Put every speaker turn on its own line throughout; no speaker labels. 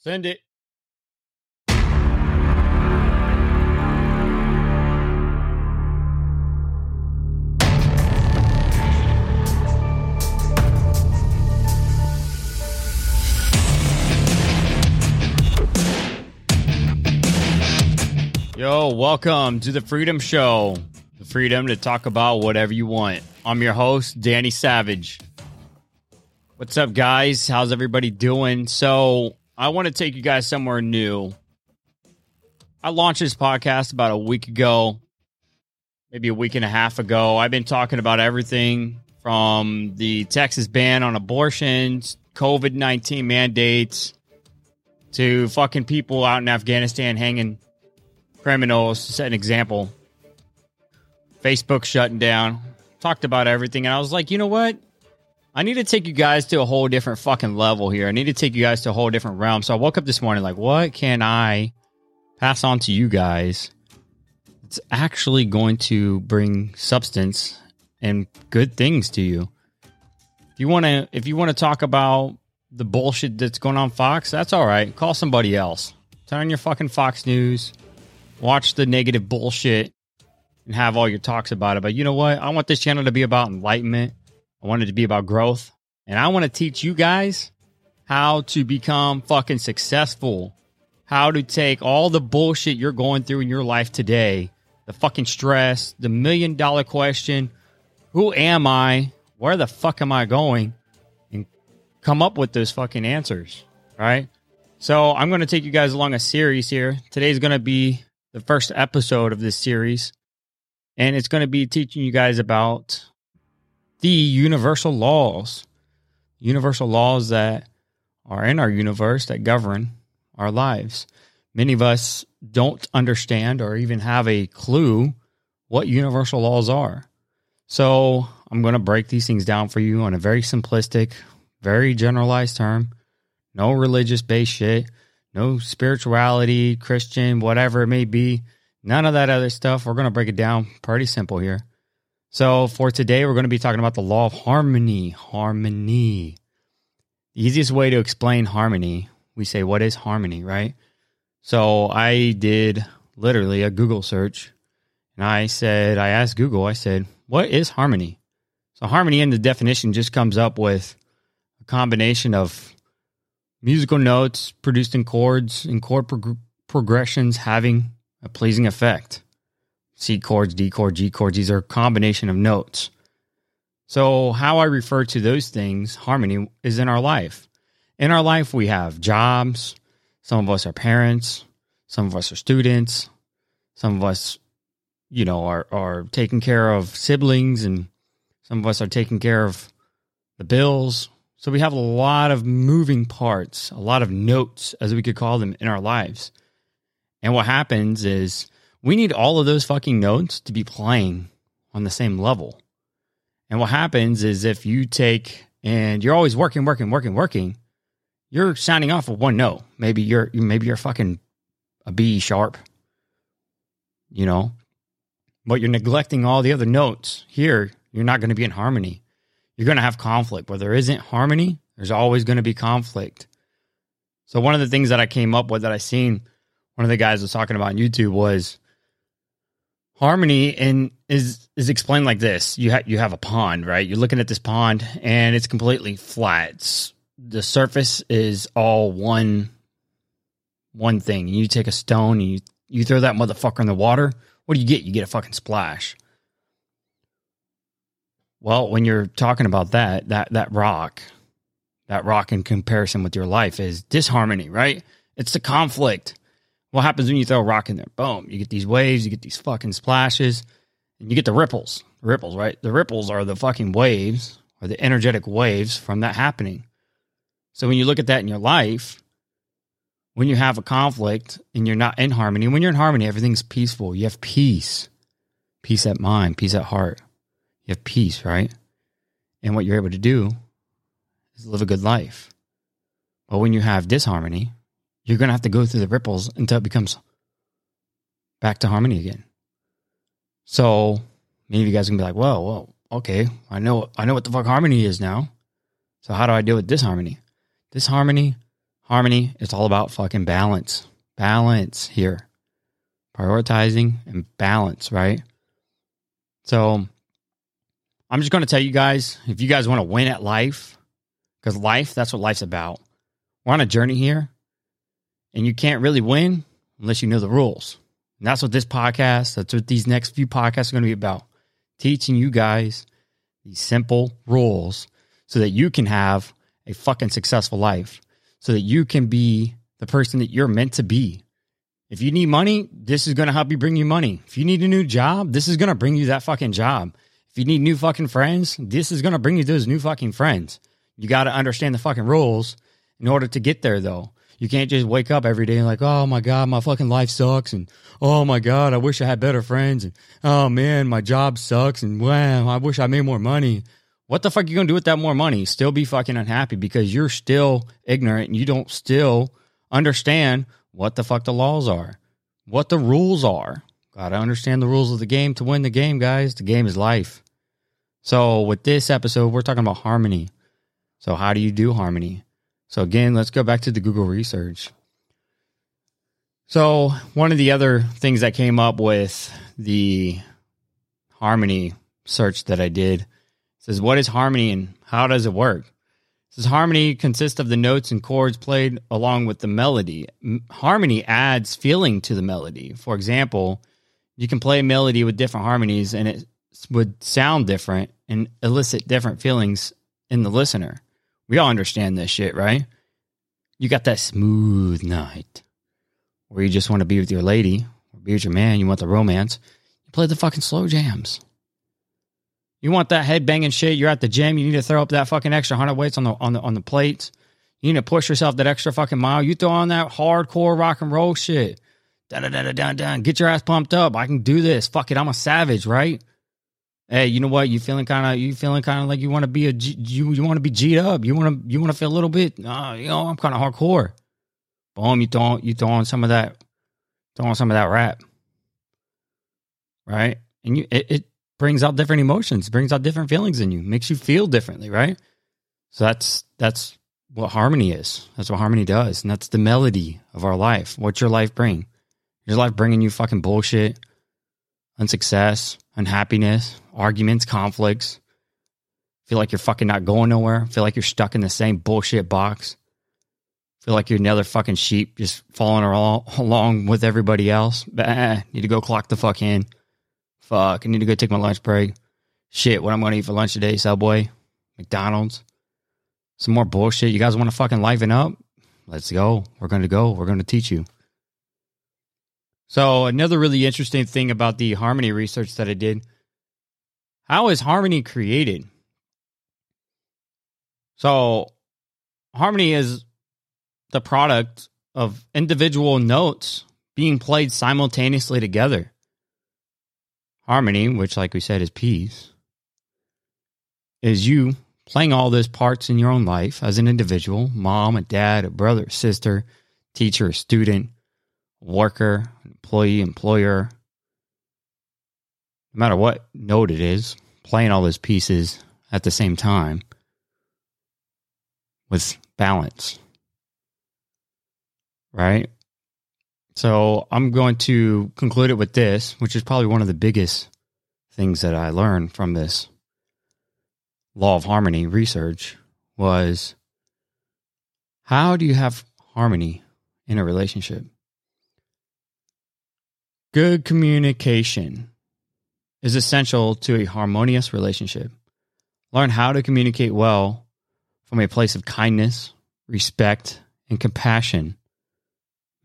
Send it. Yo, welcome to the Freedom Show. The freedom to talk about whatever you want. I'm your host, Danny Savage. What's up, guys? How's everybody doing? So, I want to take you guys somewhere new. I launched this podcast about a week ago, maybe a week and a half ago. I've been talking about everything from the Texas ban on abortions, COVID 19 mandates, to fucking people out in Afghanistan hanging criminals to set an example. Facebook shutting down. Talked about everything. And I was like, you know what? I need to take you guys to a whole different fucking level here. I need to take you guys to a whole different realm. So I woke up this morning like, what can I pass on to you guys? It's actually going to bring substance and good things to you. If you want to if you want to talk about the bullshit that's going on Fox, that's all right. Call somebody else. Turn on your fucking Fox News watch the negative bullshit and have all your talks about it. But you know what? I want this channel to be about enlightenment. I want it to be about growth. And I want to teach you guys how to become fucking successful, how to take all the bullshit you're going through in your life today, the fucking stress, the million dollar question who am I? Where the fuck am I going? And come up with those fucking answers, right? So I'm going to take you guys along a series here. Today's going to be the first episode of this series. And it's going to be teaching you guys about the universal laws, universal laws that are in our universe that govern our lives. Many of us don't understand or even have a clue what universal laws are. So I'm going to break these things down for you on a very simplistic, very generalized term. No religious based shit no spirituality, Christian, whatever it may be. None of that other stuff. We're going to break it down pretty simple here. So, for today, we're going to be talking about the law of harmony. Harmony. The easiest way to explain harmony, we say, What is harmony, right? So, I did literally a Google search and I said, I asked Google, I said, What is harmony? So, harmony in the definition just comes up with a combination of musical notes produced in chords and chord prog- progressions having a pleasing effect. C chords, D chord, G chords, these are a combination of notes. So, how I refer to those things, harmony, is in our life. In our life, we have jobs. Some of us are parents. Some of us are students. Some of us, you know, are, are taking care of siblings, and some of us are taking care of the bills, so we have a lot of moving parts, a lot of notes, as we could call them, in our lives. And what happens is we need all of those fucking notes to be playing on the same level. And what happens is if you take and you're always working, working, working, working, you're sounding off of one note. Maybe you're maybe you're fucking a B sharp, you know, but you're neglecting all the other notes. Here, you're not going to be in harmony you're going to have conflict. Where there isn't harmony, there's always going to be conflict. So one of the things that I came up with that I seen one of the guys was talking about on YouTube was harmony and is is explained like this. You have you have a pond, right? You're looking at this pond and it's completely flat. It's, the surface is all one one thing. You take a stone and you you throw that motherfucker in the water. What do you get? You get a fucking splash. Well, when you're talking about that, that that rock, that rock in comparison with your life is disharmony, right? It's the conflict. What happens when you throw a rock in there? Boom, you get these waves, you get these fucking splashes, and you get the ripples. Ripples, right? The ripples are the fucking waves or the energetic waves from that happening. So when you look at that in your life, when you have a conflict and you're not in harmony, when you're in harmony, everything's peaceful. You have peace, peace at mind, peace at heart you have peace, right? And what you're able to do is live a good life. But when you have disharmony, you're going to have to go through the ripples until it becomes back to harmony again. So many of you guys can be like, "Well, well, okay, I know, I know what the fuck harmony is now. So how do I deal with disharmony? Disharmony, Harmony, it's all about fucking balance. Balance here. Prioritizing and balance, right? So I'm just going to tell you guys if you guys want to win at life, because life, that's what life's about. We're on a journey here, and you can't really win unless you know the rules. And that's what this podcast, that's what these next few podcasts are going to be about. Teaching you guys these simple rules so that you can have a fucking successful life, so that you can be the person that you're meant to be. If you need money, this is going to help you bring you money. If you need a new job, this is going to bring you that fucking job. If you need new fucking friends, this is going to bring you those new fucking friends. You got to understand the fucking rules in order to get there, though. You can't just wake up every day and like, oh my god, my fucking life sucks, and oh my god, I wish I had better friends, and oh man, my job sucks, and wow, I wish I made more money. What the fuck are you gonna do with that more money? Still be fucking unhappy because you're still ignorant and you don't still understand what the fuck the laws are, what the rules are. Gotta understand the rules of the game to win the game, guys. The game is life. So with this episode, we're talking about harmony. So how do you do harmony? So again, let's go back to the Google research. So one of the other things that came up with the harmony search that I did says, what is harmony and how does it work? It says harmony consists of the notes and chords played along with the melody. Harmony adds feeling to the melody. For example, you can play a melody with different harmonies and it would sound different and elicit different feelings in the listener. We all understand this shit, right? You got that smooth night where you just want to be with your lady or be with your man. You want the romance. You play the fucking slow jams. You want that head banging shit. You're at the gym. You need to throw up that fucking extra hundred weights on the on the on the plates. You need to push yourself that extra fucking mile. You throw on that hardcore rock and roll shit. Da da da da da. Get your ass pumped up. I can do this. Fuck it. I'm a savage, right? Hey, you know what? You feeling kind of you feeling kind of like you want to be a you you want to be G'd up. You want to you want to feel a little bit. Uh, you know, I'm kind of hardcore. Boom, you throw you throw on some of that, throw on some of that rap, right? And you it, it brings out different emotions, brings out different feelings in you, makes you feel differently, right? So that's that's what harmony is. That's what harmony does, and that's the melody of our life. What's your life bring? Your life bringing you fucking bullshit, unsuccess, unhappiness, arguments, conflicts. Feel like you're fucking not going nowhere. Feel like you're stuck in the same bullshit box. Feel like you're another fucking sheep just following along with everybody else. Bah, need to go clock the fuck in. Fuck, I need to go take my lunch break. Shit, what I'm going to eat for lunch today? Subway, McDonald's, some more bullshit. You guys want to fucking liven up? Let's go. We're going to go. We're going to teach you. So, another really interesting thing about the harmony research that I did how is harmony created? So, harmony is the product of individual notes being played simultaneously together. Harmony, which, like we said, is peace, is you playing all those parts in your own life as an individual mom, a dad, a brother, sister, teacher, student, worker, employee, employer, no matter what note it is, playing all those pieces at the same time with balance. Right? So I'm going to conclude it with this, which is probably one of the biggest things that I learned from this law of harmony research was how do you have harmony in a relationship? Good communication is essential to a harmonious relationship. Learn how to communicate well from a place of kindness, respect, and compassion.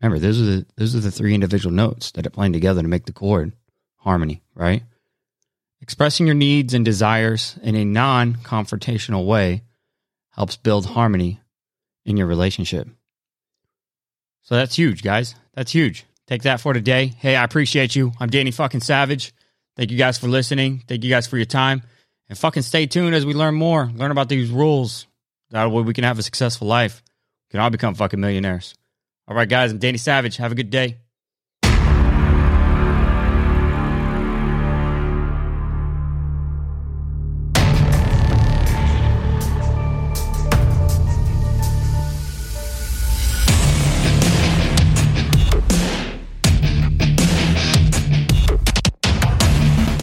Remember, those are the those are the three individual notes that are playing together to make the chord harmony, right? Expressing your needs and desires in a non-confrontational way helps build harmony in your relationship. So that's huge, guys. That's huge. Take that for today. Hey, I appreciate you. I'm Danny fucking Savage. Thank you guys for listening. Thank you guys for your time. And fucking stay tuned as we learn more, learn about these rules. That way we can have a successful life. We can all become fucking millionaires. All right, guys, I'm Danny Savage. Have a good day.